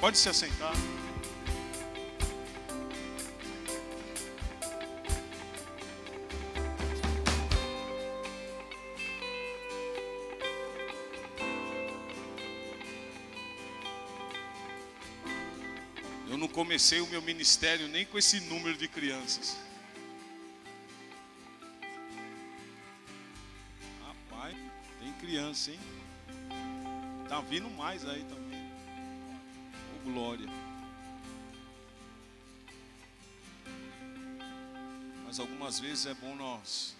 Pode se assentar. Eu não comecei o meu ministério nem com esse número de crianças. Rapaz, tem criança, hein? Tá vindo mais aí também. Glória. Mas algumas vezes é bom nós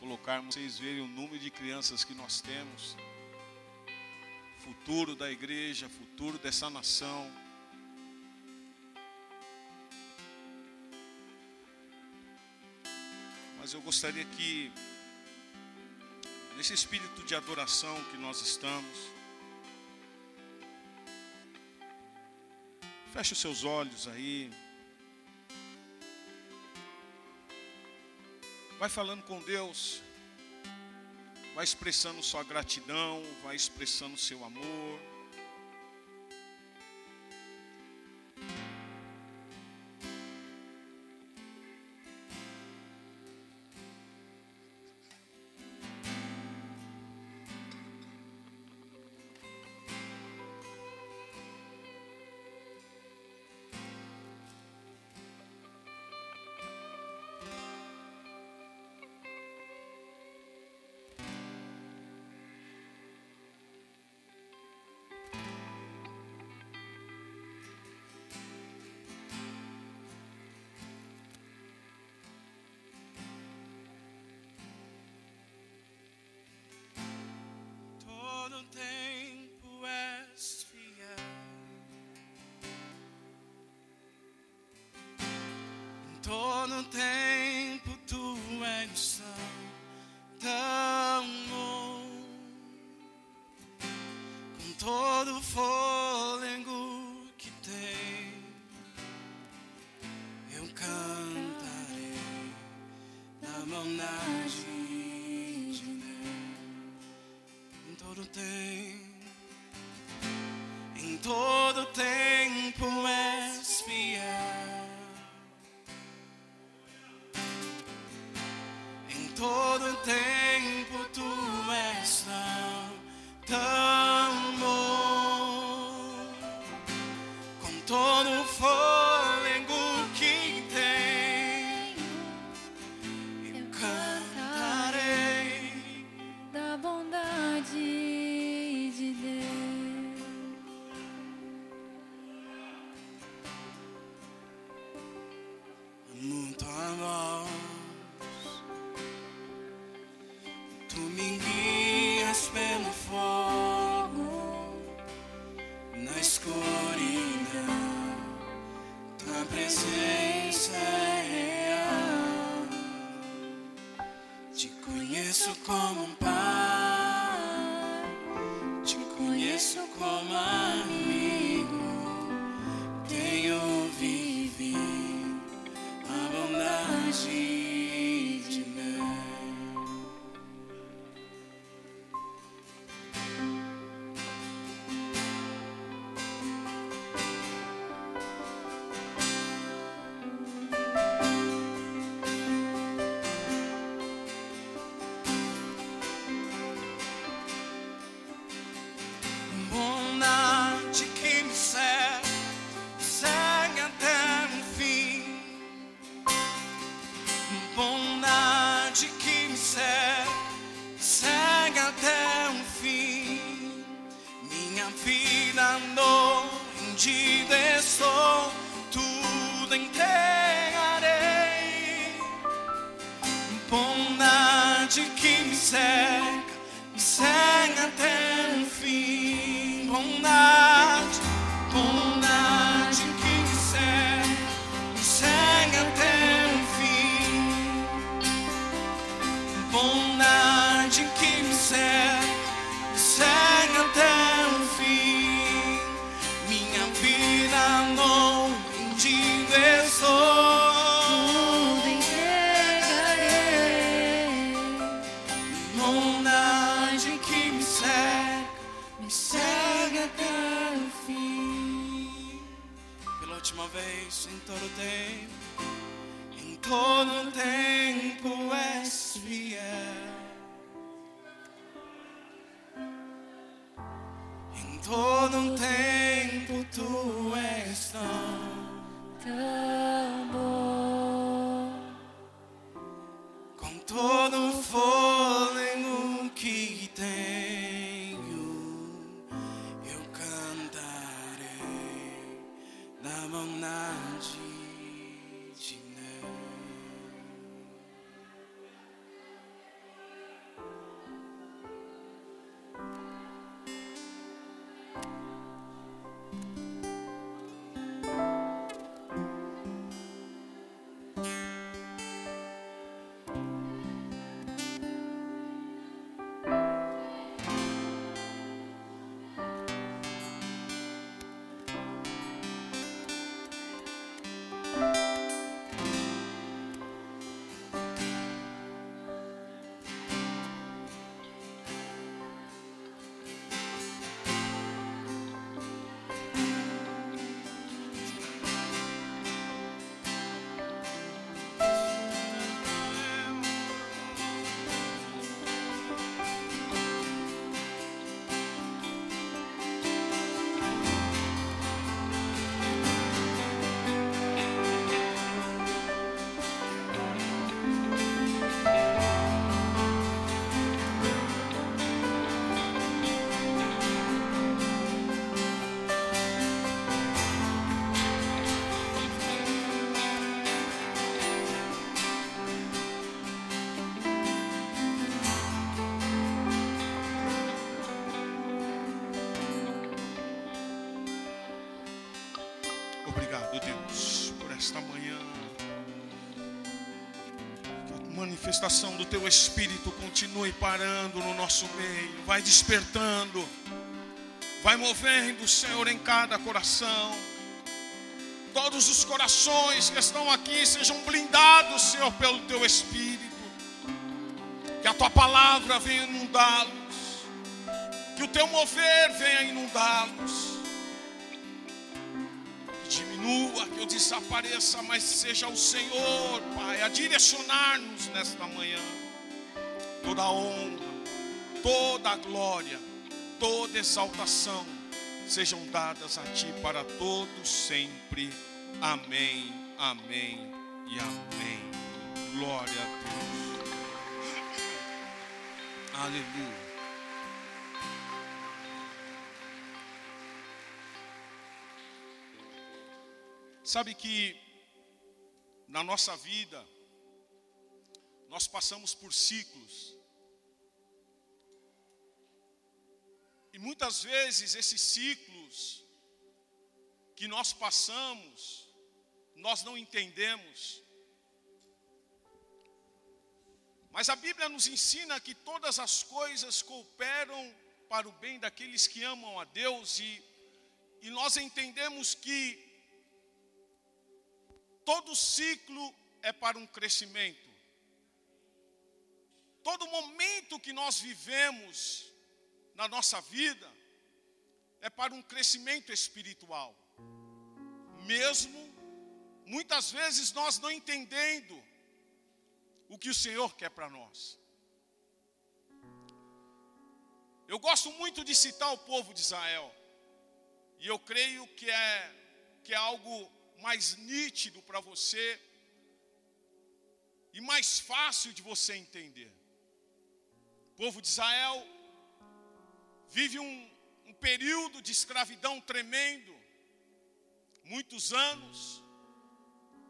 colocarmos, vocês verem o número de crianças que nós temos. Futuro da igreja, futuro dessa nação. Mas eu gostaria que, nesse espírito de adoração que nós estamos, feche os seus olhos aí. Vai falando com Deus, vai expressando sua gratidão, vai expressando seu amor. Todo tempo tu és tão, manifestação do Teu Espírito continue parando no nosso meio, vai despertando, vai movendo, Senhor, em cada coração. Todos os corações que estão aqui sejam blindados, Senhor, pelo Teu Espírito. Que a Tua palavra venha inundá-los, que o Teu mover venha inundá-los. Que diminua, que eu desapareça, mas seja o Senhor, Pai, a direcionar-nos nesta manhã. Toda a honra, toda a glória, toda exaltação sejam dadas a Ti para todos sempre. Amém, amém e amém. Glória a Deus. Aleluia. Sabe que na nossa vida nós passamos por ciclos. E muitas vezes esses ciclos que nós passamos, nós não entendemos. Mas a Bíblia nos ensina que todas as coisas cooperam para o bem daqueles que amam a Deus e, e nós entendemos que Todo ciclo é para um crescimento. Todo momento que nós vivemos na nossa vida é para um crescimento espiritual. Mesmo muitas vezes nós não entendendo o que o Senhor quer para nós. Eu gosto muito de citar o povo de Israel. E eu creio que é que é algo mais nítido para você e mais fácil de você entender. O povo de Israel vive um, um período de escravidão tremendo, muitos anos,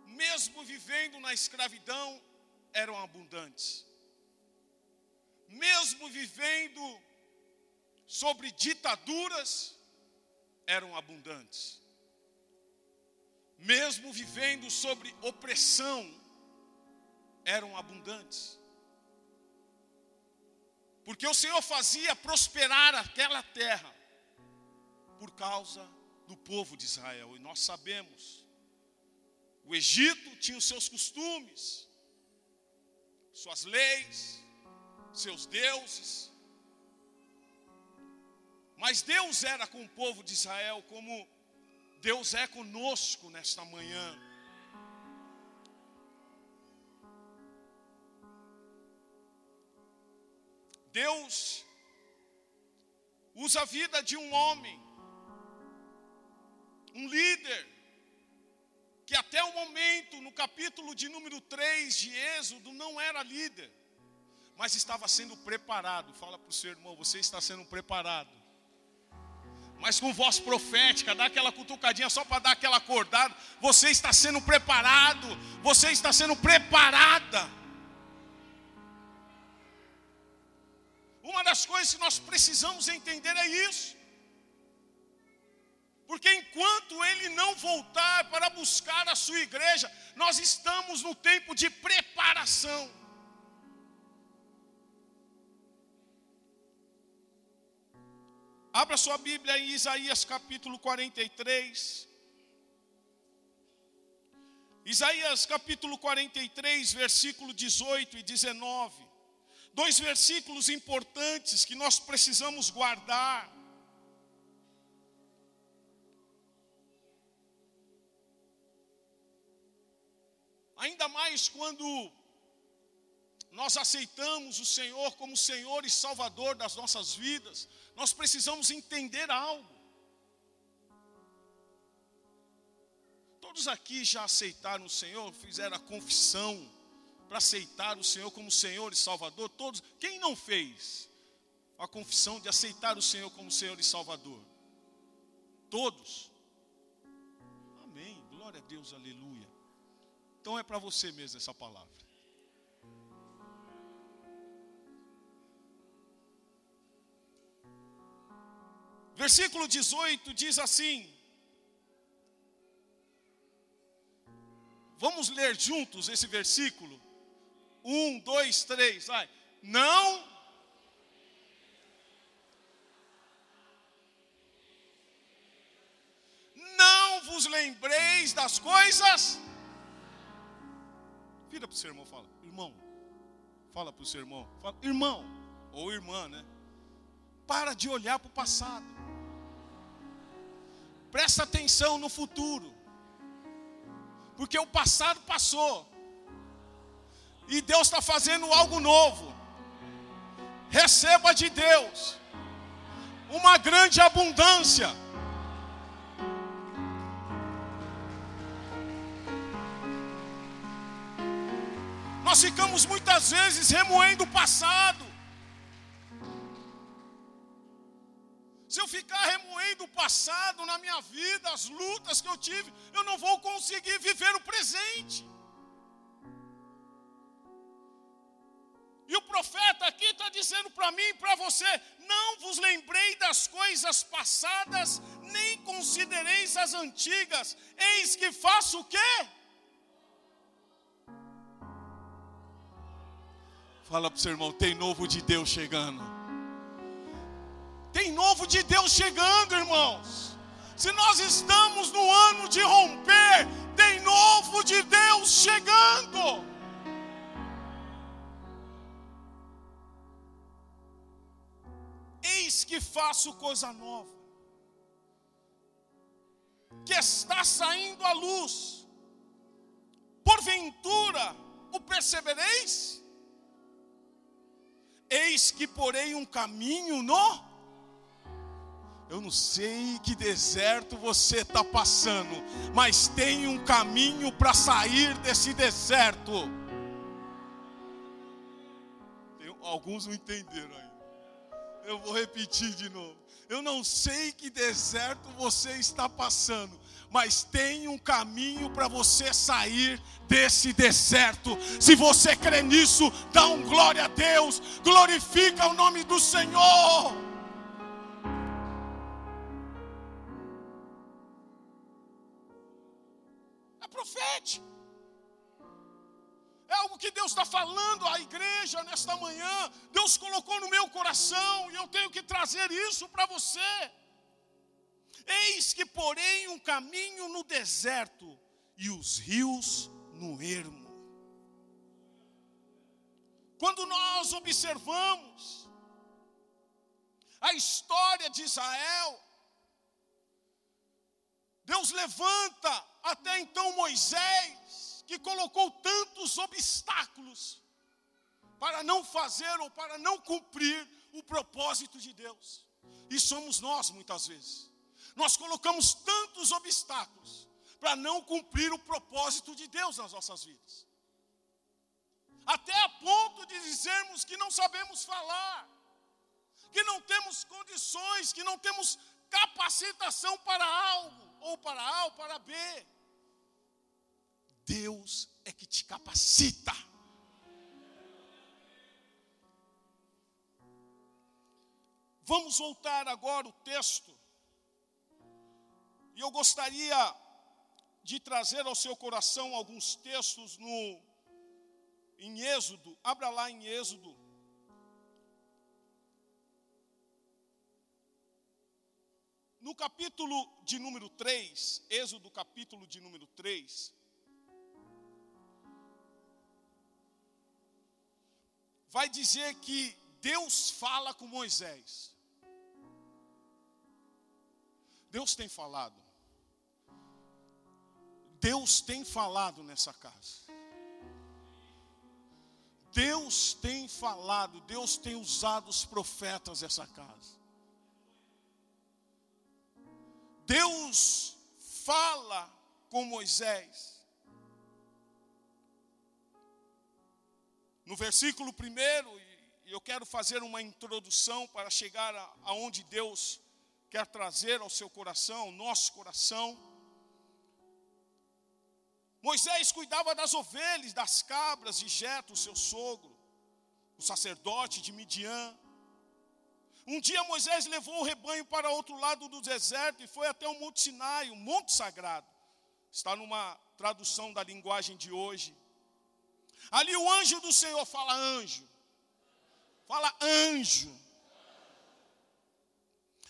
mesmo vivendo na escravidão, eram abundantes. Mesmo vivendo sobre ditaduras, eram abundantes mesmo vivendo sobre opressão, eram abundantes. Porque o Senhor fazia prosperar aquela terra por causa do povo de Israel. E nós sabemos, o Egito tinha os seus costumes, suas leis, seus deuses. Mas Deus era com o povo de Israel como Deus é conosco nesta manhã. Deus usa a vida de um homem, um líder, que até o momento, no capítulo de número 3 de Êxodo, não era líder, mas estava sendo preparado. Fala para o seu irmão, você está sendo preparado. Mas com voz profética, dá aquela cutucadinha só para dar aquela acordada. Você está sendo preparado, você está sendo preparada. Uma das coisas que nós precisamos entender é isso. Porque enquanto ele não voltar para buscar a sua igreja, nós estamos no tempo de preparação. Abra sua Bíblia em Isaías capítulo 43. Isaías capítulo 43, versículo 18 e 19. Dois versículos importantes que nós precisamos guardar. Ainda mais quando nós aceitamos o Senhor como Senhor e Salvador das nossas vidas, nós precisamos entender algo. Todos aqui já aceitaram o Senhor, fizeram a confissão para aceitar o Senhor como Senhor e Salvador? Todos. Quem não fez a confissão de aceitar o Senhor como Senhor e Salvador? Todos. Amém. Glória a Deus, aleluia. Então é para você mesmo essa palavra. Versículo 18 diz assim: Vamos ler juntos esse versículo? Um, dois, três, vai. Não. Não vos lembreis das coisas Vira para o seu irmão fala, irmão. Fala para o seu irmão, fala, irmão, ou irmã, né? Para de olhar para o passado. Presta atenção no futuro. Porque o passado passou. E Deus está fazendo algo novo. Receba de Deus uma grande abundância Nós ficamos muitas vezes remoendo o passado. Se eu ficar remoendo o passado na minha vida, as lutas que eu tive, eu não vou conseguir viver o presente. E o profeta aqui está dizendo para mim e para você: não vos lembrei das coisas passadas, nem considereis as antigas. Eis que faço o quê? Fala para o seu irmão: tem novo de Deus chegando. Tem novo de Deus chegando, irmãos. Se nós estamos no ano de romper, tem novo de Deus chegando. Eis que faço coisa nova, que está saindo à luz. Porventura o percebereis? Eis que porei um caminho no. Eu não sei que deserto você está passando, mas tem um caminho para sair desse deserto. Tem, alguns não entenderam aí. Eu vou repetir de novo. Eu não sei que deserto você está passando, mas tem um caminho para você sair desse deserto. Se você crê nisso, dá um glória a Deus, glorifica o nome do Senhor. É profético. Algo que Deus está falando à igreja nesta manhã. Deus colocou no meu coração e eu tenho que trazer isso para você. Eis que porém um caminho no deserto e os rios no ermo. Quando nós observamos a história de Israel, Deus levanta até então Moisés, que colocou tantos obstáculos para não fazer ou para não cumprir o propósito de Deus. E somos nós muitas vezes nós colocamos tantos obstáculos para não cumprir o propósito de Deus nas nossas vidas. Até a ponto de dizer dizermos que não sabemos falar, que não temos condições, que não temos capacitação para algo, ou para A ou para B. Deus é que te capacita. Vamos voltar agora o texto. E eu gostaria de trazer ao seu coração alguns textos no em Êxodo. Abra lá em Êxodo. No capítulo de número 3, Êxodo capítulo de número 3, vai dizer que Deus fala com Moisés. Deus tem falado. Deus tem falado nessa casa. Deus tem falado, Deus tem usado os profetas dessa casa. Deus fala com Moisés. No versículo primeiro, e eu quero fazer uma introdução para chegar aonde Deus quer trazer ao seu coração, ao nosso coração. Moisés cuidava das ovelhas, das cabras de Jetro, seu sogro, o sacerdote de Midian. Um dia Moisés levou o rebanho para outro lado do deserto e foi até o Monte Sinai, o Monte Sagrado. Está numa tradução da linguagem de hoje. Ali o anjo do Senhor fala anjo. Fala anjo.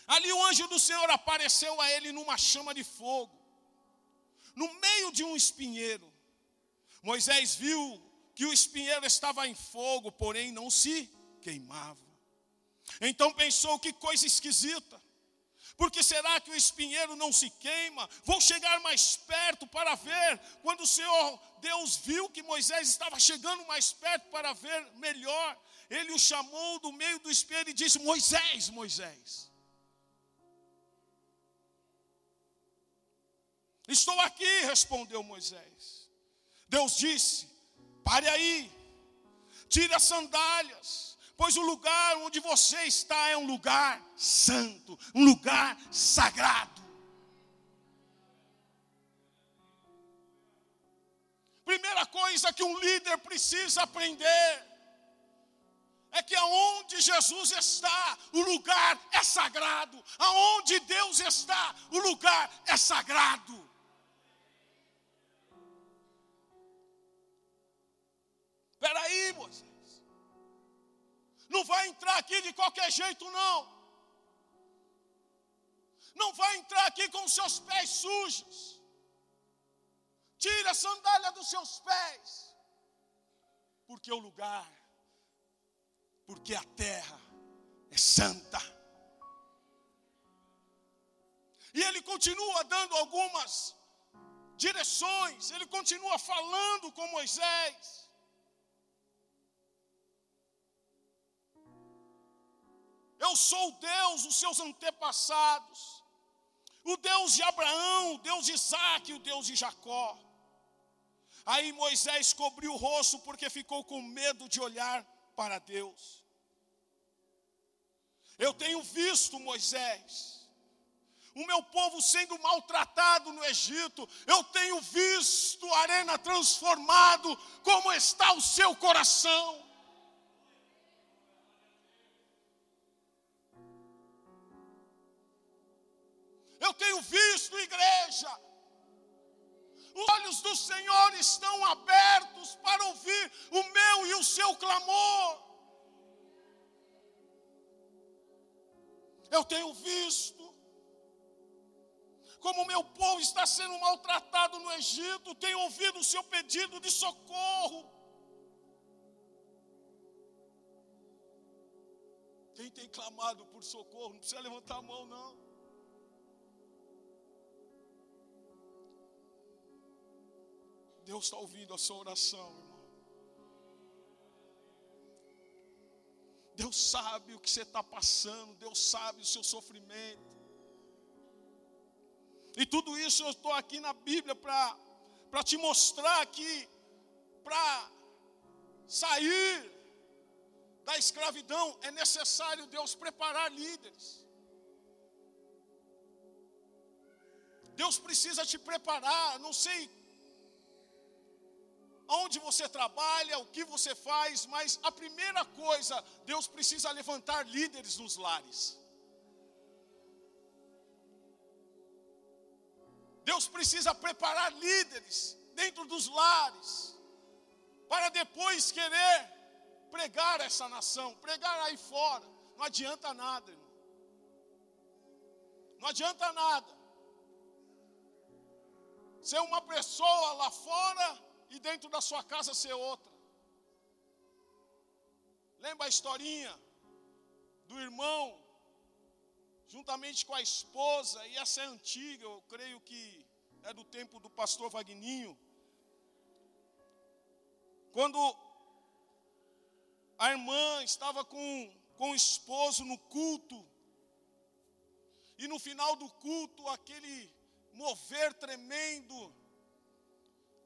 Ali o anjo do Senhor apareceu a ele numa chama de fogo, no meio de um espinheiro. Moisés viu que o espinheiro estava em fogo, porém não se queimava. Então pensou: que coisa esquisita. Porque será que o espinheiro não se queima? Vou chegar mais perto para ver. Quando o Senhor Deus viu que Moisés estava chegando mais perto para ver melhor, ele o chamou do meio do espelho e disse: Moisés, Moisés. Estou aqui, respondeu Moisés. Deus disse: Pare aí, tire as sandálias pois o lugar onde você está é um lugar santo, um lugar sagrado. Primeira coisa que um líder precisa aprender é que aonde Jesus está, o lugar é sagrado. Aonde Deus está, o lugar é sagrado. Espera aí, moça. Não vai entrar aqui de qualquer jeito, não. Não vai entrar aqui com seus pés sujos. Tira a sandália dos seus pés. Porque o lugar, porque a terra é santa. E ele continua dando algumas direções, ele continua falando com Moisés. Eu sou o Deus dos seus antepassados, o Deus de Abraão, o Deus de Isaac o Deus de Jacó. Aí Moisés cobriu o rosto porque ficou com medo de olhar para Deus. Eu tenho visto Moisés, o meu povo sendo maltratado no Egito, eu tenho visto a arena transformado, como está o seu coração. Eu tenho visto, igreja, os olhos do Senhor estão abertos para ouvir o meu e o seu clamor. Eu tenho visto como o meu povo está sendo maltratado no Egito, tenho ouvido o seu pedido de socorro. Quem tem clamado por socorro, não precisa levantar a mão, não. Deus está ouvindo a sua oração, irmão. Deus sabe o que você está passando, Deus sabe o seu sofrimento. E tudo isso eu estou aqui na Bíblia para te mostrar que para sair da escravidão, é necessário Deus preparar líderes. Deus precisa te preparar, não sei onde você trabalha, o que você faz, mas a primeira coisa, Deus precisa levantar líderes nos lares. Deus precisa preparar líderes dentro dos lares, para depois querer pregar essa nação, pregar aí fora. Não adianta nada, irmão. Não adianta nada. Ser uma pessoa lá fora e dentro da sua casa ser outra. Lembra a historinha do irmão, juntamente com a esposa, e essa é antiga, eu creio que é do tempo do pastor Vagninho. Quando a irmã estava com, com o esposo no culto, e no final do culto, aquele mover tremendo,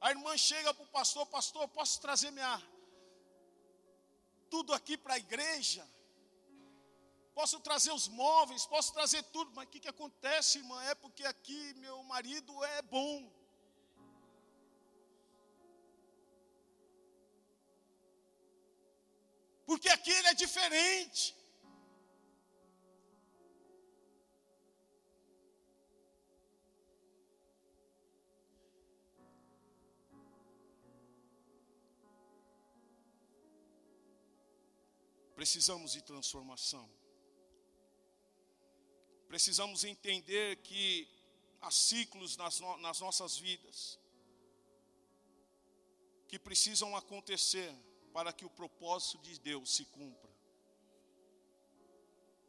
a irmã chega para o pastor, pastor, posso trazer minha tudo aqui para a igreja? Posso trazer os móveis, posso trazer tudo, mas o que, que acontece, irmã? É porque aqui meu marido é bom. Porque aqui ele é diferente. Precisamos de transformação. Precisamos entender que há ciclos nas, no, nas nossas vidas que precisam acontecer para que o propósito de Deus se cumpra.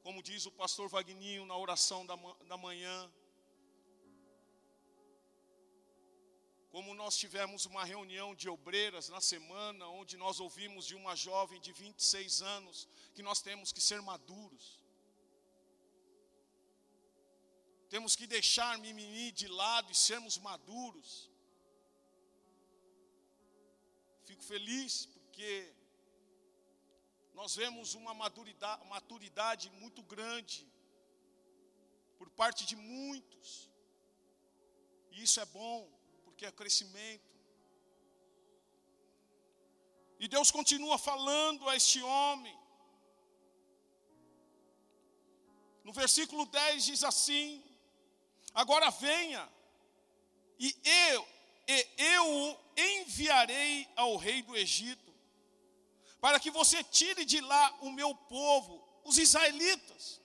Como diz o pastor Vagninho na oração da, da manhã, Como nós tivemos uma reunião de obreiras na semana, onde nós ouvimos de uma jovem de 26 anos que nós temos que ser maduros. Temos que deixar mimimi de lado e sermos maduros. Fico feliz porque nós vemos uma maturidade, maturidade muito grande por parte de muitos. E isso é bom que é crescimento. E Deus continua falando a este homem. No versículo 10 diz assim: Agora venha, e eu, e eu o enviarei ao rei do Egito, para que você tire de lá o meu povo, os israelitas.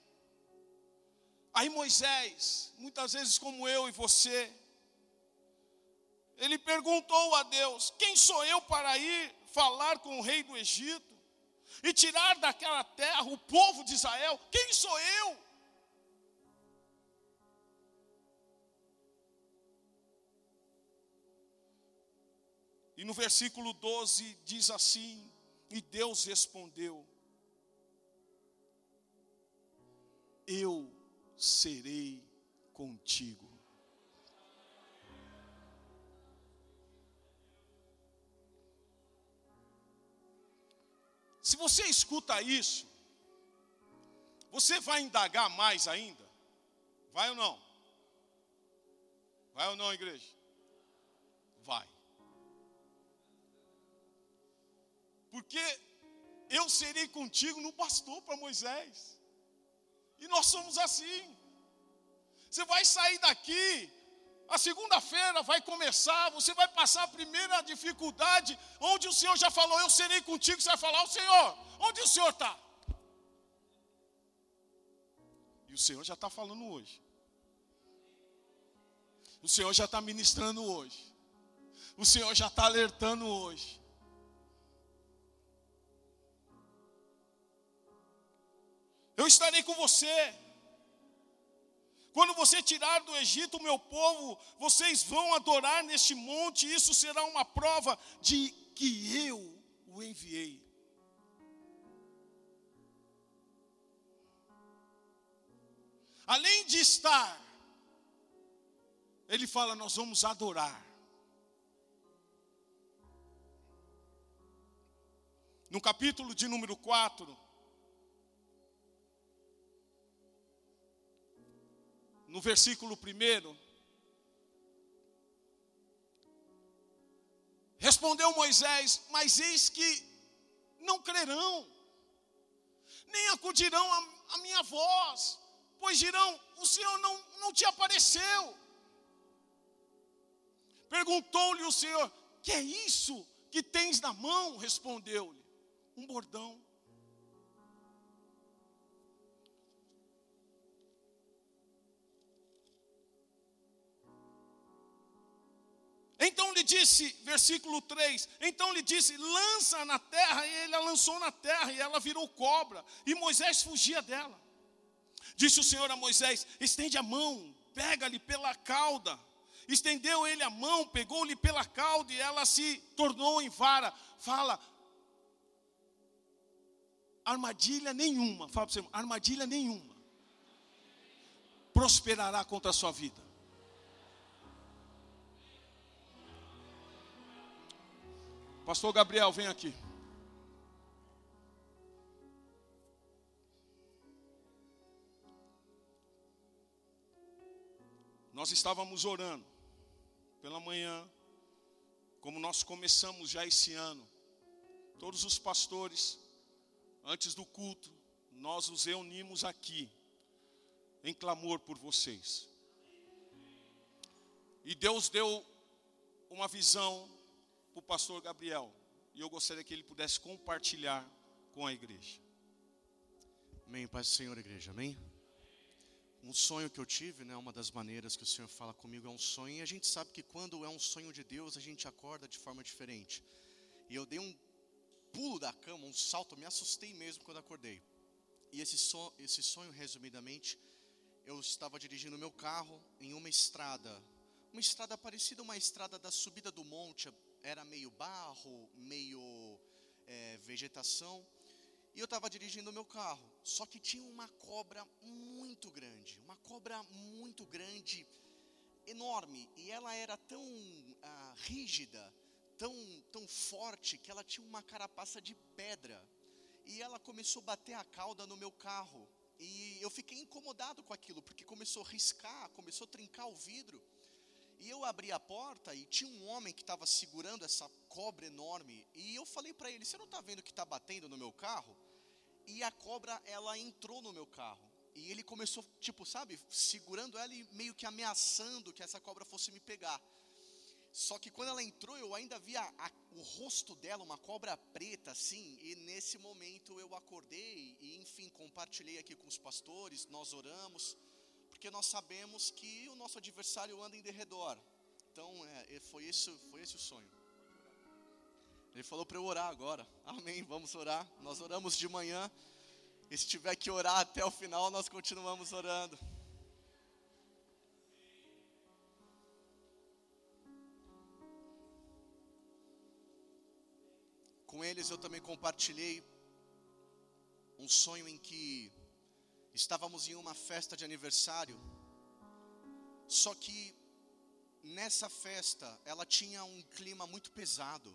Aí Moisés, muitas vezes como eu e você, ele perguntou a Deus: Quem sou eu para ir falar com o rei do Egito e tirar daquela terra o povo de Israel? Quem sou eu? E no versículo 12 diz assim: E Deus respondeu: Eu serei contigo. Se você escuta isso, você vai indagar mais ainda? Vai ou não? Vai ou não, igreja? Vai. Porque eu serei contigo não bastou para Moisés. E nós somos assim. Você vai sair daqui a segunda-feira vai começar, você vai passar a primeira dificuldade, onde o Senhor já falou, eu serei contigo, você vai falar, o Senhor, onde o Senhor está? E o Senhor já está falando hoje. O Senhor já está ministrando hoje. O Senhor já está alertando hoje. Eu estarei com você. Quando você tirar do Egito o meu povo, vocês vão adorar neste monte, isso será uma prova de que eu o enviei. Além de estar, ele fala: Nós vamos adorar. No capítulo de número 4, no versículo 1. Respondeu Moisés: Mas eis que não crerão, nem acudirão a minha voz, pois dirão: O Senhor não, não te apareceu. Perguntou-lhe o Senhor: Que é isso que tens na mão? Respondeu-lhe: Um bordão. Então lhe disse, versículo 3: Então lhe disse: lança na terra, e ele a lançou na terra, e ela virou cobra, e Moisés fugia dela. Disse o Senhor a Moisés: estende a mão, pega-lhe pela cauda. Estendeu ele a mão, pegou-lhe pela cauda, e ela se tornou em vara. Fala, armadilha nenhuma, fala para você, armadilha nenhuma prosperará contra a sua vida. Pastor Gabriel, vem aqui. Nós estávamos orando pela manhã, como nós começamos já esse ano. Todos os pastores, antes do culto, nós nos reunimos aqui em clamor por vocês. E Deus deu uma visão para o pastor Gabriel. E eu gostaria que ele pudesse compartilhar com a igreja. Amém, Pai do Senhor, igreja, amém? Um sonho que eu tive, né, uma das maneiras que o Senhor fala comigo é um sonho, e a gente sabe que quando é um sonho de Deus, a gente acorda de forma diferente. E eu dei um pulo da cama, um salto, me assustei mesmo quando acordei. E esse, so, esse sonho, resumidamente, eu estava dirigindo meu carro em uma estrada, uma estrada parecida uma estrada da subida do monte, era meio barro, meio é, vegetação. E eu estava dirigindo o meu carro. Só que tinha uma cobra muito grande. Uma cobra muito grande, enorme. E ela era tão ah, rígida, tão, tão forte, que ela tinha uma carapaça de pedra. E ela começou a bater a cauda no meu carro. E eu fiquei incomodado com aquilo, porque começou a riscar, começou a trincar o vidro. E eu abri a porta e tinha um homem que estava segurando essa cobra enorme. E eu falei para ele: Você não está vendo que está batendo no meu carro? E a cobra, ela entrou no meu carro. E ele começou, tipo, sabe, segurando ela e meio que ameaçando que essa cobra fosse me pegar. Só que quando ela entrou, eu ainda via a, o rosto dela, uma cobra preta, assim. E nesse momento eu acordei e, enfim, compartilhei aqui com os pastores. Nós oramos porque nós sabemos que o nosso adversário anda em derredor. Então, é, foi, isso, foi esse o sonho. Ele falou para eu orar agora. Amém, vamos orar. Nós oramos de manhã. E se tiver que orar até o final, nós continuamos orando. Com eles eu também compartilhei um sonho em que Estávamos em uma festa de aniversário. Só que nessa festa ela tinha um clima muito pesado.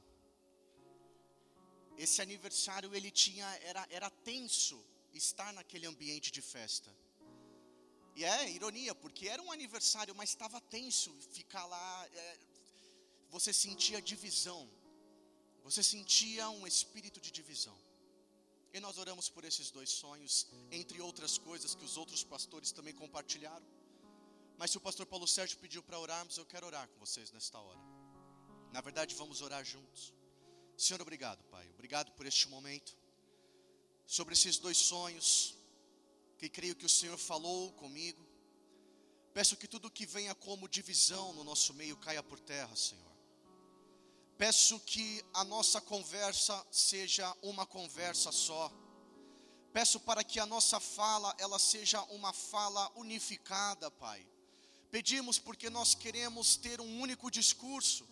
Esse aniversário ele tinha era era tenso estar naquele ambiente de festa. E é ironia, porque era um aniversário, mas estava tenso ficar lá. É, você sentia divisão, você sentia um espírito de divisão. E nós oramos por esses dois sonhos, entre outras coisas que os outros pastores também compartilharam. Mas se o pastor Paulo Sérgio pediu para orarmos, eu quero orar com vocês nesta hora. Na verdade, vamos orar juntos. Senhor, obrigado, Pai. Obrigado por este momento. Sobre esses dois sonhos, que creio que o Senhor falou comigo. Peço que tudo que venha como divisão no nosso meio caia por terra, Senhor. Peço que a nossa conversa seja uma conversa só. Peço para que a nossa fala ela seja uma fala unificada, Pai. Pedimos porque nós queremos ter um único discurso.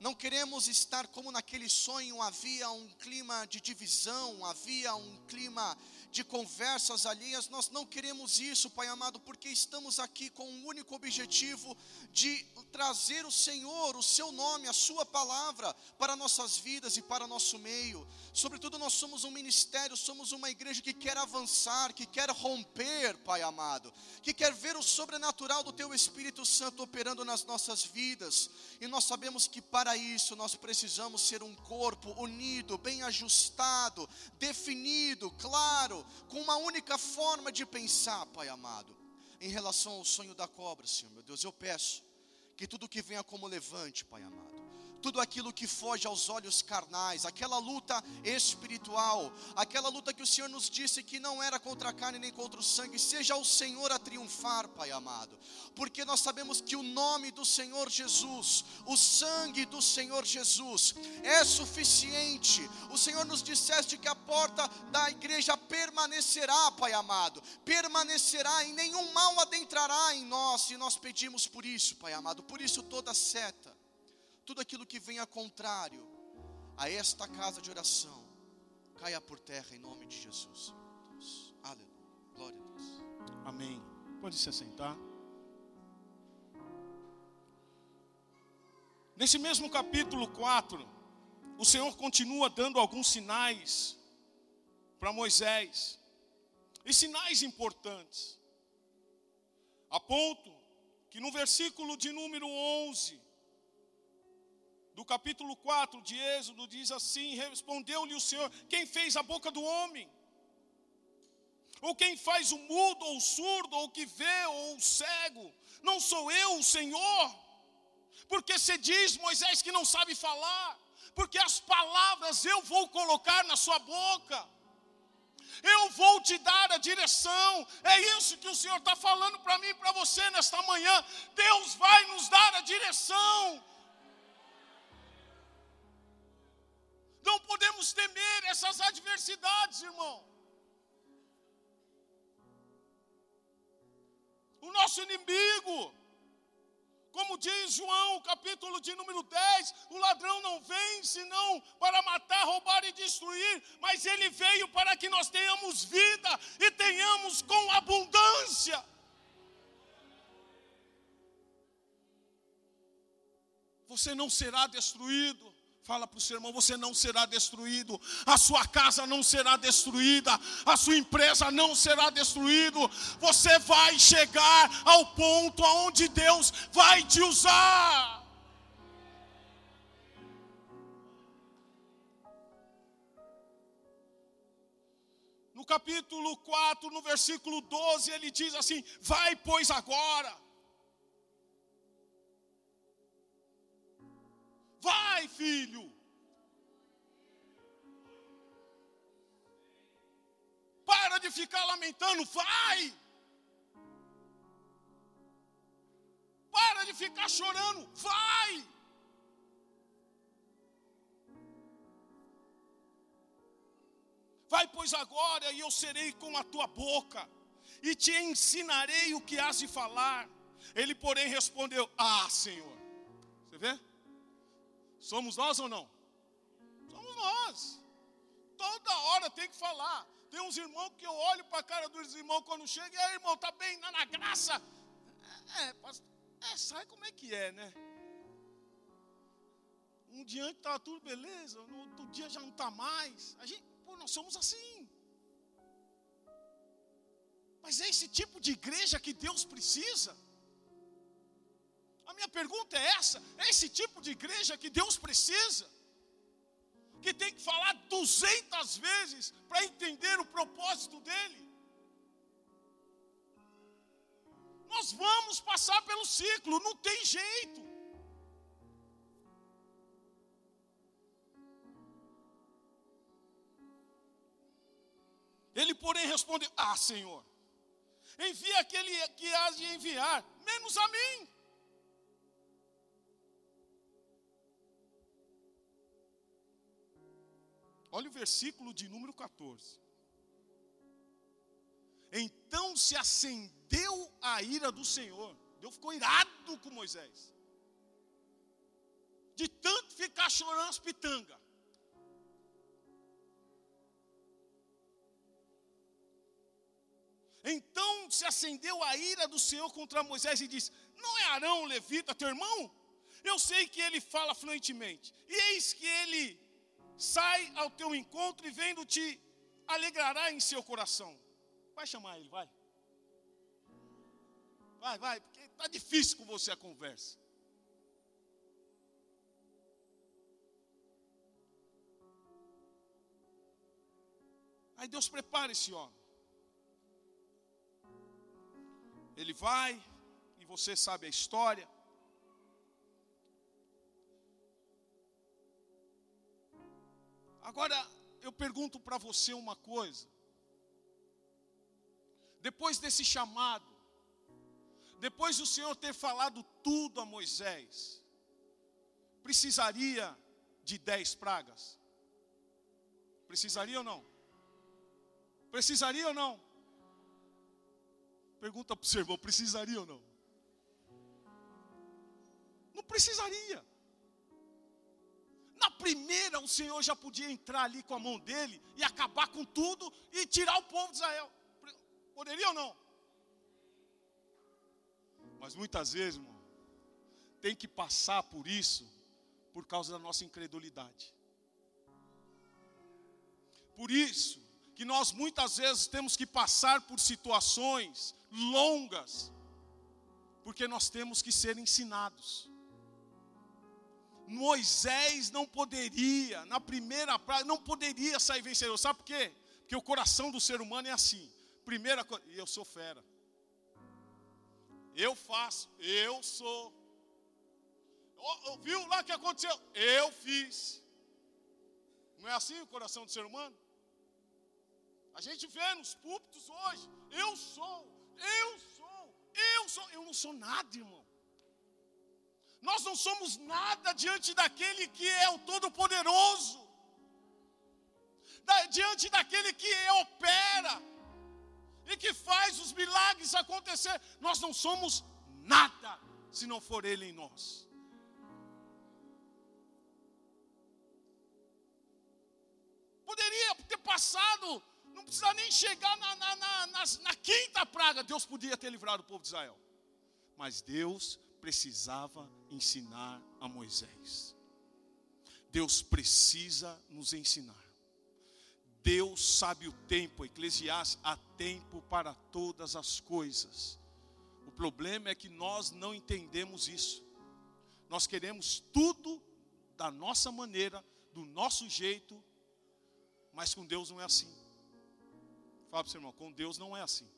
Não queremos estar como naquele sonho havia um clima de divisão, havia um clima de conversas alheias. Nós não queremos isso, Pai amado, porque estamos aqui com um único objetivo de trazer o Senhor, o seu nome, a sua palavra para nossas vidas e para nosso meio. Sobretudo nós somos um ministério, somos uma igreja que quer avançar, que quer romper, Pai amado, que quer ver o sobrenatural do teu Espírito Santo operando nas nossas vidas. E nós sabemos que para isso nós precisamos ser um corpo unido, bem ajustado, definido, claro, com uma única forma de pensar, Pai amado. Em relação ao sonho da cobra, Senhor, meu Deus, eu peço que tudo que venha como levante, Pai amado, tudo aquilo que foge aos olhos carnais, aquela luta espiritual, aquela luta que o Senhor nos disse que não era contra a carne nem contra o sangue, seja o Senhor a triunfar, Pai amado, porque nós sabemos que o nome do Senhor Jesus, o sangue do Senhor Jesus é suficiente. O Senhor nos disseste que a porta da igreja permanecerá, Pai amado, permanecerá e nenhum mal adentrará em nós, e nós pedimos por isso, Pai amado, por isso toda seta tudo aquilo que venha contrário a esta casa de oração, caia por terra em nome de Jesus. Deus. Aleluia. Glória a Deus. Amém. Pode se assentar. Nesse mesmo capítulo 4, o Senhor continua dando alguns sinais para Moisés. E sinais importantes. A ponto que no versículo de número 11, do capítulo 4 de Êxodo, diz assim: Respondeu-lhe o Senhor: Quem fez a boca do homem? Ou quem faz o mudo, ou o surdo, ou o que vê, ou o cego? Não sou eu, o Senhor? Porque se diz, Moisés, que não sabe falar, porque as palavras eu vou colocar na sua boca. Eu vou te dar a direção. É isso que o Senhor está falando para mim e para você nesta manhã. Deus vai nos dar a direção. Podemos temer essas adversidades, irmão. O nosso inimigo, como diz João, capítulo de número 10, o ladrão não vem senão para matar, roubar e destruir, mas ele veio para que nós tenhamos vida e tenhamos com abundância. Você não será destruído. Fala para o seu irmão: você não será destruído, a sua casa não será destruída, a sua empresa não será destruída. Você vai chegar ao ponto aonde Deus vai te usar. No capítulo 4, no versículo 12, ele diz assim: Vai, pois, agora. Vai, filho. Para de ficar lamentando, vai. Para de ficar chorando, vai. Vai, pois agora, e eu serei com a tua boca, e te ensinarei o que has de falar. Ele, porém, respondeu: Ah, Senhor. Você vê? Somos nós ou não? Somos nós. Toda hora tem que falar. Tem uns irmãos que eu olho para a cara dos irmãos quando chega, e aí, irmão, tá bem, na, na graça. É, pastor, é, sabe como é que é, né? Um dia antes estava tudo beleza, no outro dia já não está mais. A gente, pô, nós somos assim. Mas é esse tipo de igreja que Deus precisa. A minha pergunta é essa: é esse tipo de igreja que Deus precisa? Que tem que falar duzentas vezes para entender o propósito dele? Nós vamos passar pelo ciclo, não tem jeito. Ele, porém, respondeu: Ah, Senhor, envia aquele que há de enviar, menos a mim. Olha o versículo de número 14. Então se acendeu a ira do Senhor. Deus ficou irado com Moisés. de tanto ficar chorando as pitangas. Então se acendeu a ira do Senhor contra Moisés e disse: Não é Arão levita, teu irmão? Eu sei que ele fala fluentemente. E eis que ele sai ao teu encontro e vendo te alegrará em seu coração. Vai chamar ele, vai. Vai, vai, porque está difícil com você a conversa. Aí Deus prepara esse homem. Ele vai, e você sabe a história. Agora, eu pergunto para você uma coisa. Depois desse chamado, depois do Senhor ter falado tudo a Moisés, precisaria de dez pragas? Precisaria ou não? Precisaria ou não? Pergunta para o seu irmão: precisaria ou não? Não precisaria. Na primeira, o Senhor já podia entrar ali com a mão dele e acabar com tudo e tirar o povo de Israel. Poderia ou não? Mas muitas vezes, irmão, tem que passar por isso por causa da nossa incredulidade. Por isso que nós muitas vezes temos que passar por situações longas, porque nós temos que ser ensinados. Moisés não poderia, na primeira praia, não poderia sair vencedor. Sabe por quê? Porque o coração do ser humano é assim. Primeira coisa, eu sou fera. Eu faço, eu sou. Oh, viu lá o que aconteceu? Eu fiz. Não é assim o coração do ser humano? A gente vê nos púlpitos hoje, eu sou, eu sou, eu sou, eu não sou nada, irmão. Nós não somos nada diante daquele que é o Todo-Poderoso, diante daquele que opera e que faz os milagres acontecer. Nós não somos nada se não for Ele em nós. Poderia ter passado não precisa nem chegar na, na, na, na quinta praga. Deus podia ter livrado o povo de Israel. Mas Deus precisava ensinar a Moisés. Deus precisa nos ensinar. Deus sabe o tempo, Eclesiastes, há tempo para todas as coisas. O problema é que nós não entendemos isso. Nós queremos tudo da nossa maneira, do nosso jeito, mas com Deus não é assim. Fala para o seu irmão, com Deus não é assim.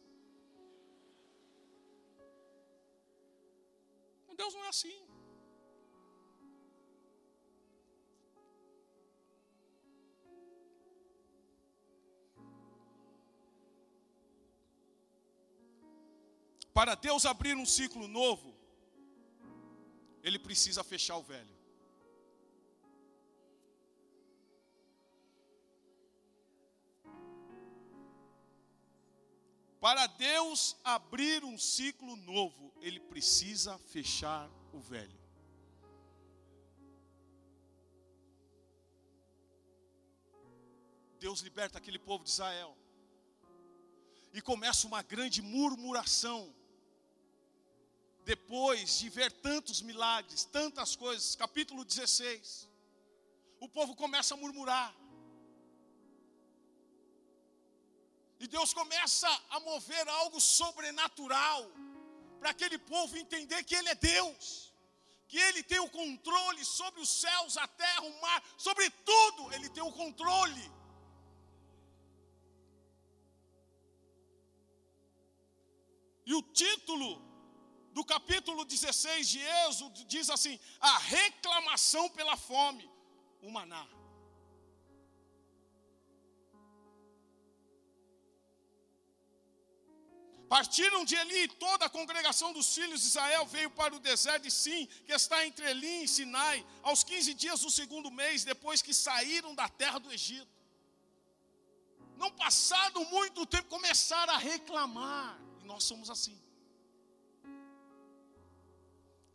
Com Deus não é assim. Para Deus abrir um ciclo novo, Ele precisa fechar o velho. Para Deus abrir um ciclo novo, Ele precisa fechar o velho. Deus liberta aquele povo de Israel. E começa uma grande murmuração. Depois de ver tantos milagres, tantas coisas, capítulo 16. O povo começa a murmurar. E Deus começa a mover algo sobrenatural para aquele povo entender que Ele é Deus, que Ele tem o controle sobre os céus, a terra, o mar, sobre tudo, Ele tem o controle. E o título do capítulo 16 de Êxodo diz assim: a reclamação pela fome, o maná. Partiram de Eli toda a congregação dos filhos de Israel veio para o deserto de Sim, que está entre Eli e Sinai, aos 15 dias do segundo mês, depois que saíram da terra do Egito. Não passado muito tempo, começaram a reclamar. E nós somos assim.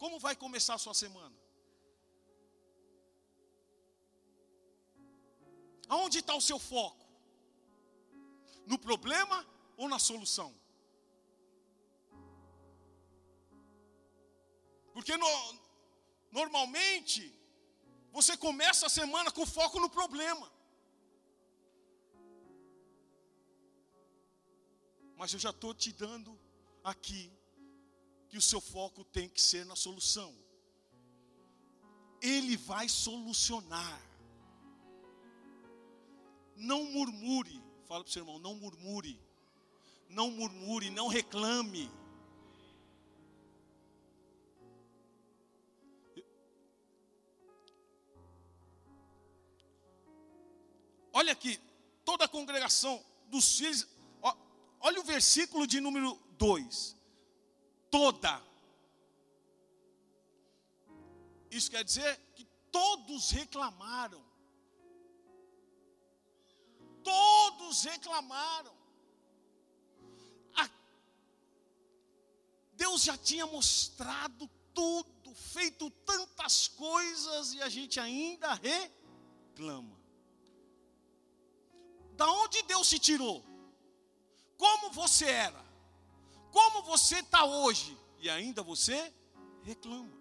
Como vai começar a sua semana? Aonde está o seu foco? No problema ou na solução? Porque no, normalmente você começa a semana com foco no problema. Mas eu já estou te dando aqui que o seu foco tem que ser na solução. Ele vai solucionar. Não murmure. Fala para o seu irmão, não murmure. Não murmure, não reclame. Olha aqui, toda a congregação dos filhos. olha o versículo de número 2. Toda. Isso quer dizer que todos reclamaram. Todos reclamaram. Deus já tinha mostrado tudo, feito tantas coisas e a gente ainda reclama. Da onde Deus te tirou? Como você era? Como você está hoje? E ainda você reclama.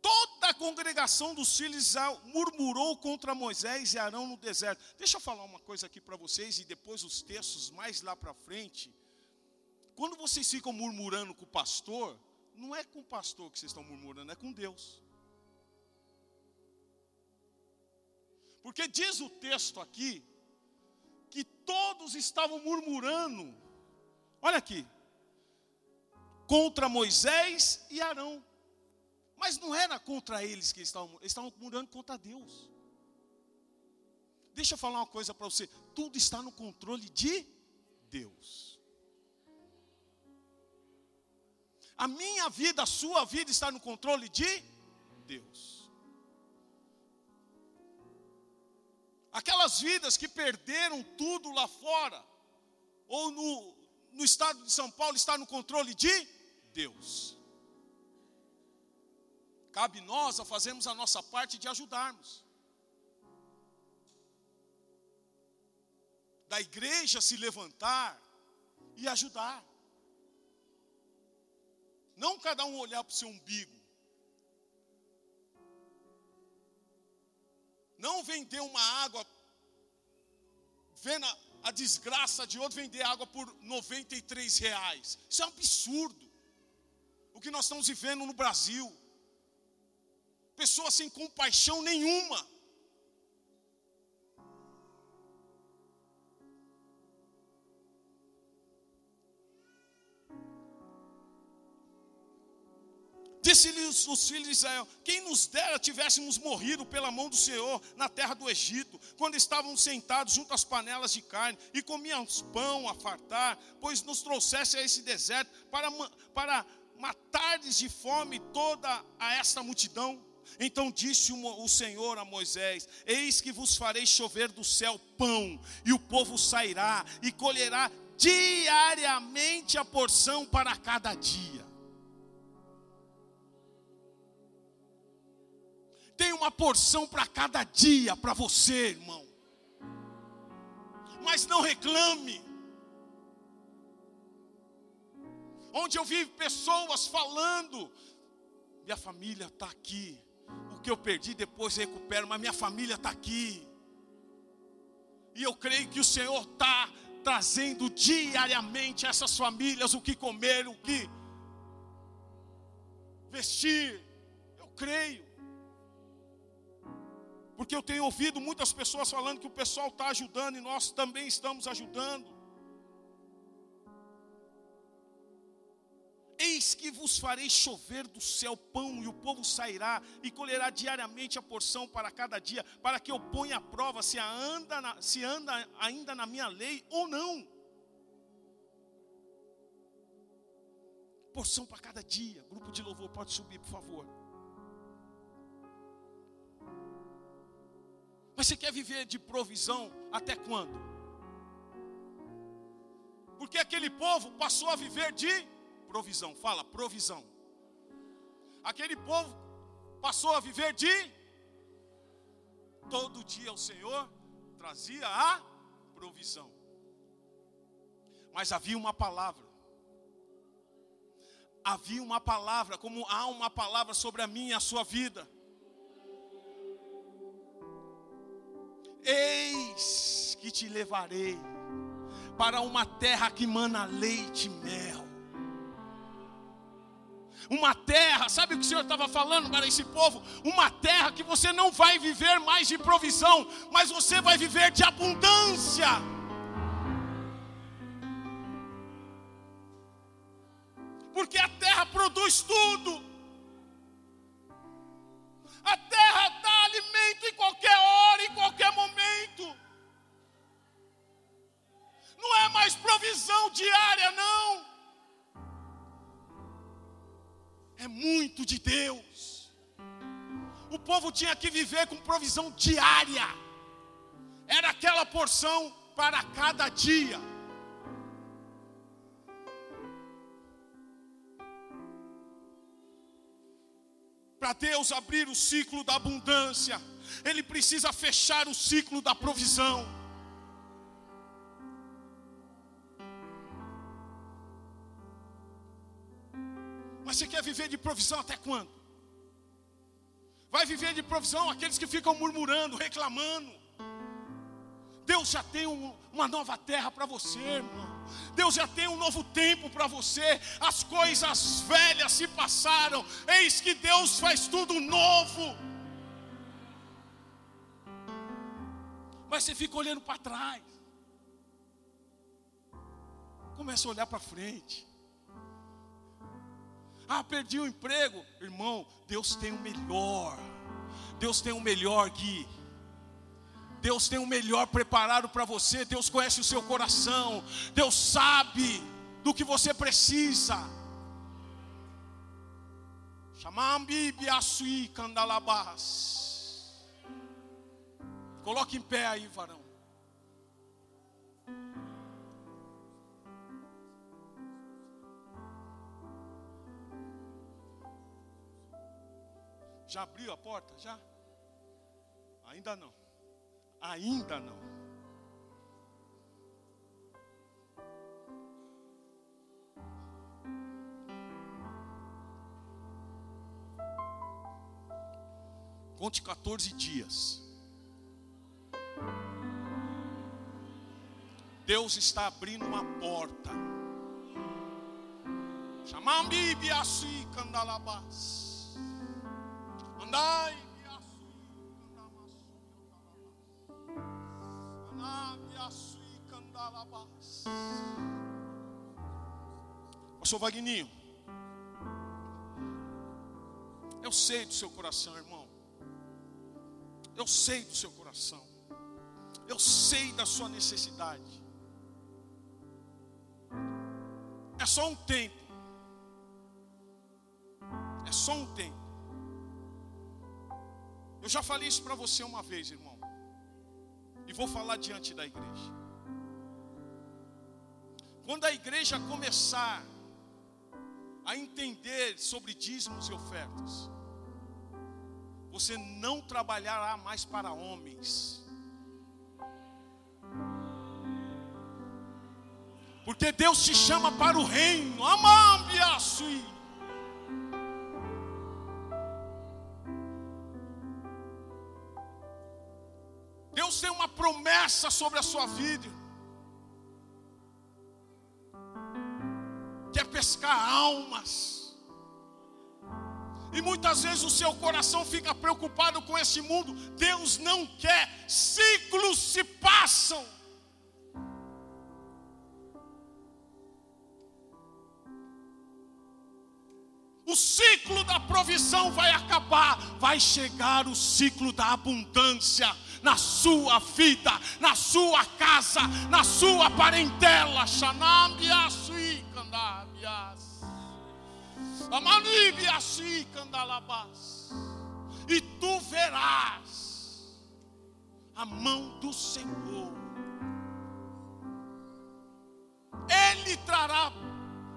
Toda a congregação dos filhos de Israel murmurou contra Moisés e Arão no deserto. Deixa eu falar uma coisa aqui para vocês e depois os textos mais lá para frente. Quando vocês ficam murmurando com o pastor, não é com o pastor que vocês estão murmurando, é com Deus. Porque diz o texto aqui que todos estavam murmurando. Olha aqui. Contra Moisés e Arão. Mas não era contra eles que eles estavam, eles estavam murmurando contra Deus. Deixa eu falar uma coisa para você. Tudo está no controle de Deus. A minha vida, a sua vida está no controle de Deus. Aquelas vidas que perderam tudo lá fora, ou no, no estado de São Paulo, está no controle de Deus. Cabe nós a fazermos a nossa parte de ajudarmos. Da igreja se levantar e ajudar. Não cada um olhar para o seu umbigo. Não vender uma água, vendo a, desgraça de outro vender água por 93 reais. Isso é um absurdo. O que nós estamos vivendo no Brasil. Pessoas sem compaixão nenhuma. Disse-lhes os filhos de Israel: Quem nos dera tivéssemos morrido pela mão do Senhor na terra do Egito, quando estávamos sentados junto às panelas de carne e comíamos pão a fartar, pois nos trouxesse a esse deserto para, para de fome toda a esta multidão. Então disse o Senhor a Moisés: Eis que vos farei chover do céu pão, e o povo sairá e colherá diariamente a porção para cada dia. Tem uma porção para cada dia para você, irmão. Mas não reclame. Onde eu vi pessoas falando, minha família está aqui. O que eu perdi depois eu recupero, mas minha família está aqui. E eu creio que o Senhor está trazendo diariamente a essas famílias o que comer, o que vestir. Eu creio. Porque eu tenho ouvido muitas pessoas falando que o pessoal está ajudando e nós também estamos ajudando. Eis que vos farei chover do céu pão, e o povo sairá e colherá diariamente a porção para cada dia, para que eu ponha à prova se anda, na- se anda ainda na minha lei ou não. Porção para cada dia. Grupo de louvor, pode subir, por favor. Mas você quer viver de provisão até quando? Porque aquele povo passou a viver de provisão. Fala, provisão. Aquele povo passou a viver de todo dia o Senhor trazia a provisão. Mas havia uma palavra. Havia uma palavra, como há uma palavra sobre a minha e a sua vida. Eis que te levarei para uma terra que mana leite e mel. Uma terra, sabe o que o Senhor estava falando para esse povo? Uma terra que você não vai viver mais de provisão, mas você vai viver de abundância. Porque a terra produz tudo. A terra alimento em qualquer hora, em qualquer momento. Não é mais provisão diária, não. É muito de Deus. O povo tinha que viver com provisão diária. Era aquela porção para cada dia. Para Deus abrir o ciclo da abundância, Ele precisa fechar o ciclo da provisão. Mas você quer viver de provisão até quando? Vai viver de provisão aqueles que ficam murmurando, reclamando. Deus já tem um- uma nova terra para você, irmão. Deus já tem um novo tempo para você. As coisas velhas se passaram. Eis que Deus faz tudo novo. Mas você fica olhando para trás. Começa a olhar para frente. Ah, perdi o emprego. Irmão, Deus tem o melhor. Deus tem o melhor, Gui. Deus tem o melhor preparado para você. Deus conhece o seu coração. Deus sabe do que você precisa. Chamambi biasui candalabás. Coloque em pé aí, varão. Já abriu a porta? Já? Ainda não. Ainda não. Conte 14 dias. Deus está abrindo uma porta. Chamambi biasui candalabás. Andai Pastor Vagninho. Eu sei do seu coração, irmão. Eu sei do seu coração. Eu sei da sua necessidade. É só um tempo. É só um tempo. Eu já falei isso para você uma vez, irmão. E vou falar diante da igreja. Quando a igreja começar a entender sobre dízimos e ofertas, você não trabalhará mais para homens. Porque Deus te chama para o reino. Amambiaçui. Promessa sobre a sua vida. Que é pescar almas. E muitas vezes o seu coração fica preocupado com esse mundo. Deus não quer. Ciclos se passam. O ciclo da provisão vai acabar, vai chegar o ciclo da abundância na sua vida, na sua casa, na sua parentela. E tu verás a mão do Senhor. Ele trará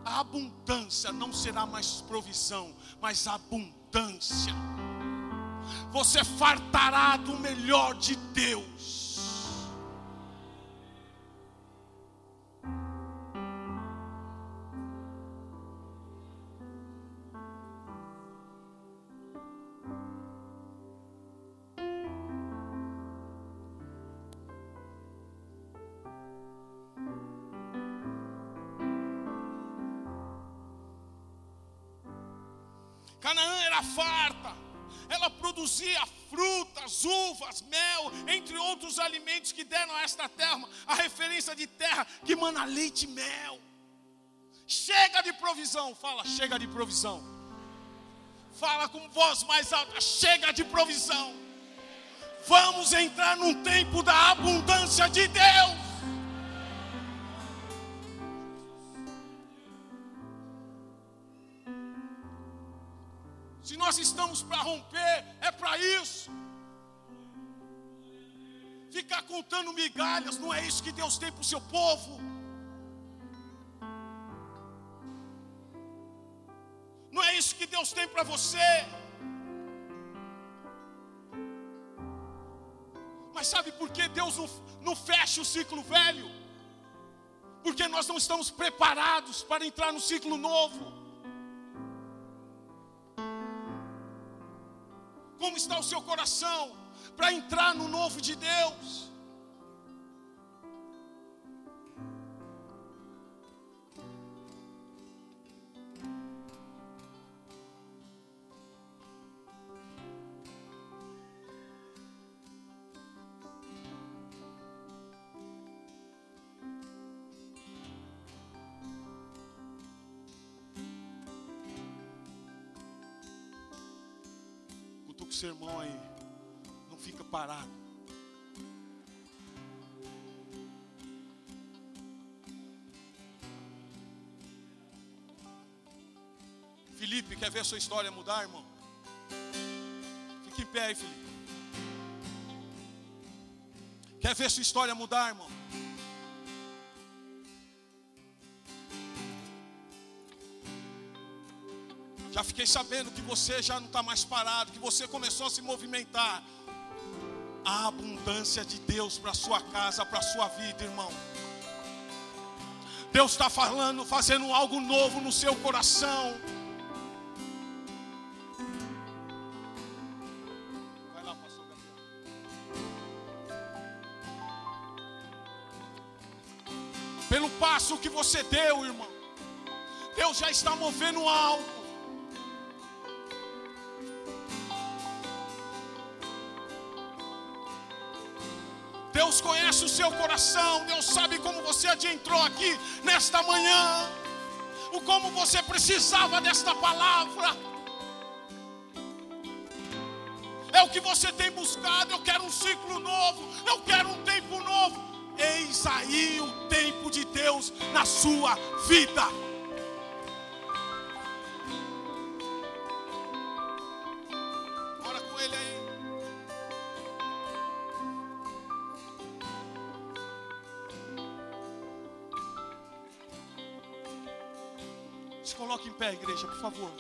a abundância não será mais provisão, mas abundância. Você fartará do melhor de Deus. Canaã era farta, ela produzia frutas, uvas, mel, entre outros alimentos que deram a esta terra a referência de terra que mana leite e mel. Chega de provisão, fala, chega de provisão. Fala com voz mais alta, chega de provisão. Vamos entrar num tempo da abundância de Deus. Nós estamos para romper, é para isso. Ficar contando migalhas, não é isso que Deus tem para o seu povo. Não é isso que Deus tem para você. Mas sabe por que Deus não, não fecha o ciclo velho? Porque nós não estamos preparados para entrar no ciclo novo. Como está o seu coração para entrar no novo de Deus? Cutuca o sermão aí. Não fica parado. Felipe, quer ver sua história mudar, irmão? Fique em pé aí, Felipe. Quer ver sua história mudar, irmão? Já fiquei sabendo que você já não está mais parado, que você começou a se movimentar. A abundância de Deus para sua casa, para sua vida, irmão. Deus está falando, fazendo algo novo no seu coração. Vai lá, pastor Gabriel. Pelo passo que você deu, irmão, Deus já está movendo algo. Conhece o seu coração, Deus sabe como você adentrou aqui nesta manhã, o como você precisava desta palavra. É o que você tem buscado. Eu quero um ciclo novo, eu quero um tempo novo. Eis aí o tempo de Deus na sua vida. Igreja, por favor.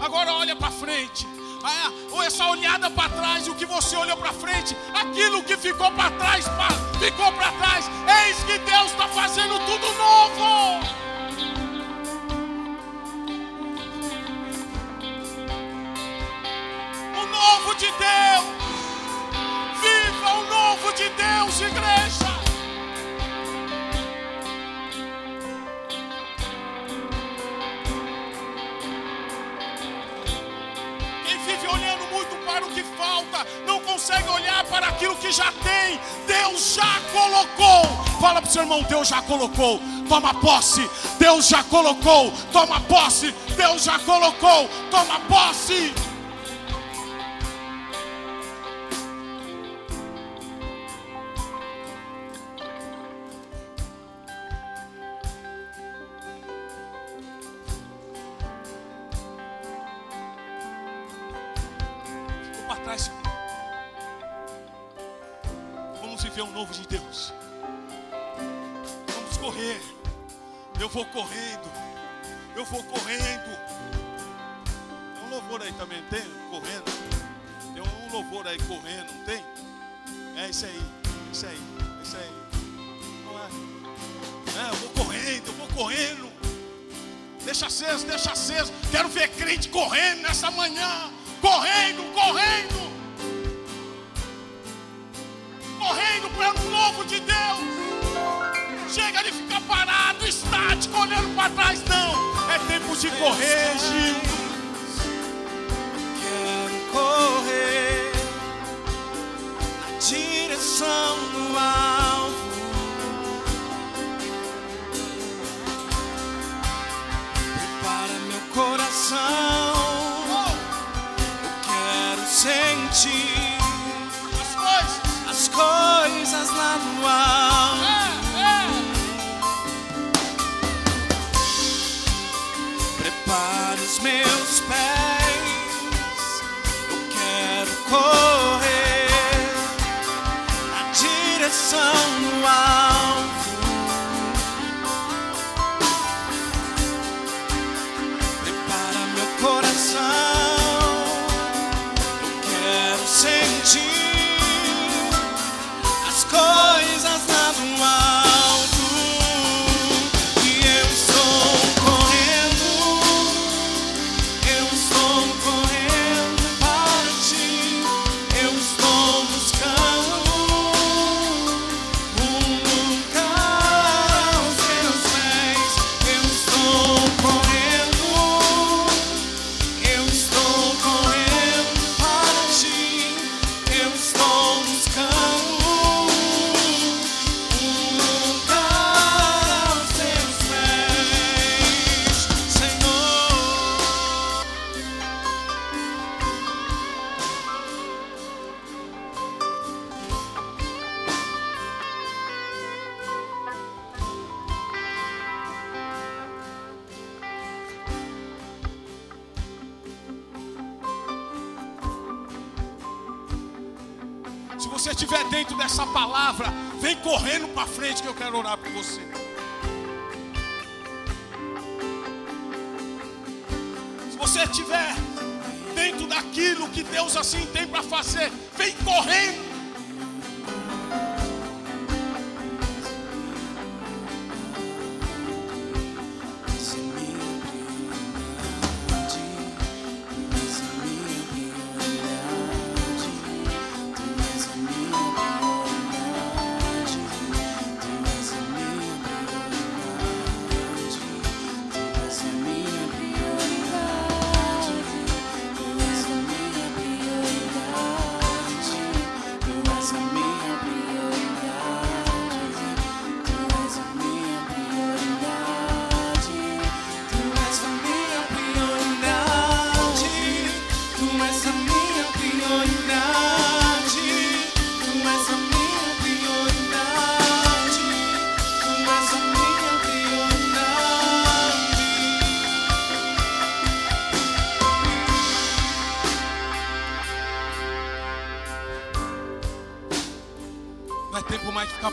Agora olha para frente. Ah, ou essa olhada para trás, o que você olhou para frente, aquilo que ficou para trás, ficou para trás. Eis que Deus está fazendo tudo novo. O novo de Deus. Viva o novo de Deus, diga consegue olhar para aquilo que já tem. Deus já colocou. Fala para o seu irmão: Deus já colocou. Toma posse. Deus já colocou. Toma posse. Deus já colocou. Toma posse. correndo nessa manhã, correndo, correndo, correndo pelo novo de Deus. Chega de ficar parado, estático, olhando para trás, não. É tempo de correr, Gil. Quero correr na direção do ar.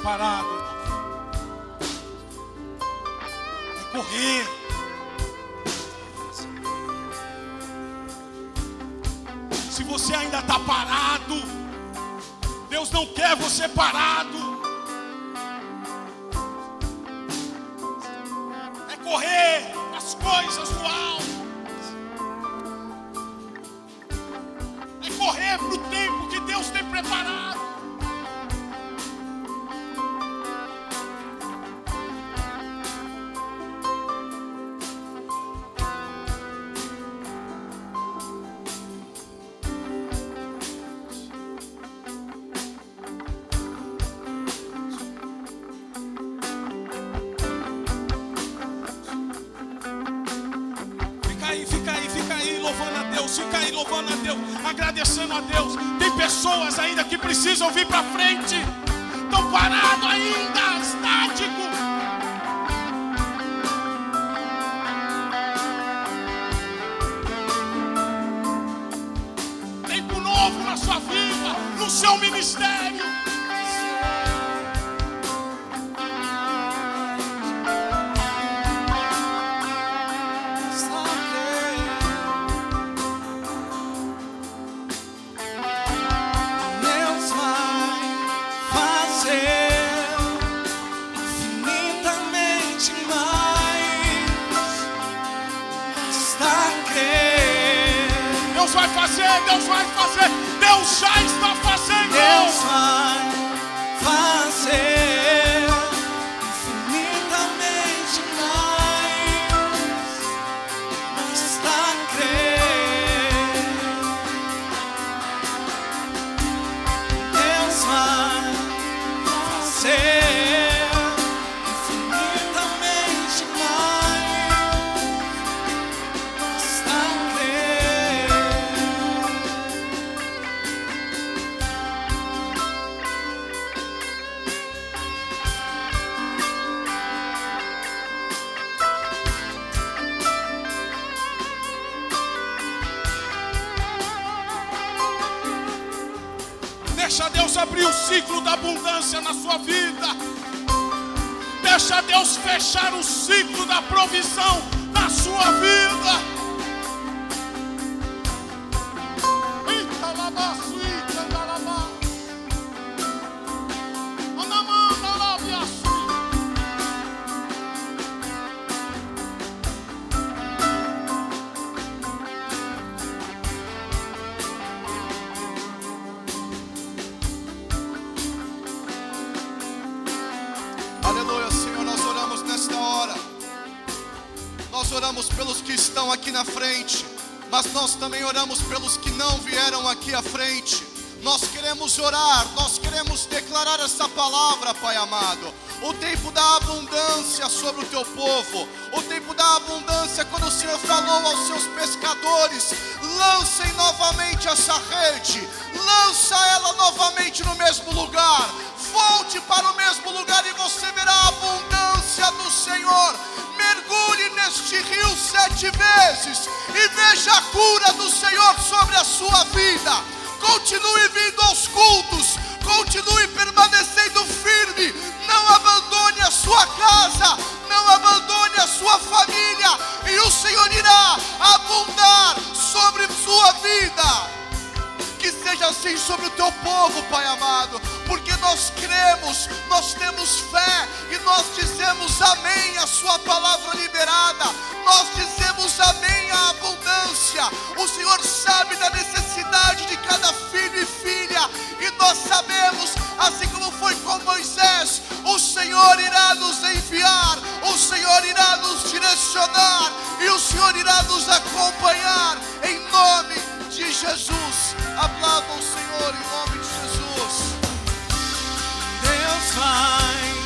parar. Ministério. Aqui à frente. Nós queremos orar, nós queremos declarar essa palavra, Pai amado. O tempo da abundância sobre o teu povo, o tempo da abundância, quando o Senhor falou aos seus pescadores: lancem novamente essa rede, lança ela novamente no mesmo lugar, volte para o mesmo lugar e você verá a abundância do Senhor. Mergulhe neste rio sete vezes e veja a cura do Senhor sobre a sua vida. Continue vindo aos cultos, continue permanecendo firme. Não abandone a sua casa, não abandone a sua família, e o Senhor irá abundar sobre sua vida. Que seja assim sobre o teu povo, Pai amado, porque nós cremos, nós temos fé e nós dizemos amém à Sua palavra liberada, nós dizemos amém à abundância. O Senhor sabe da necessidade de cada filho e filha, e nós sabemos, assim como foi com Moisés, o Senhor irá nos enviar, o Senhor irá nos direcionar e o Senhor irá nos acompanhar em nome de Jesus. Aplauda o Senhor em nome de Jesus. Deus vai.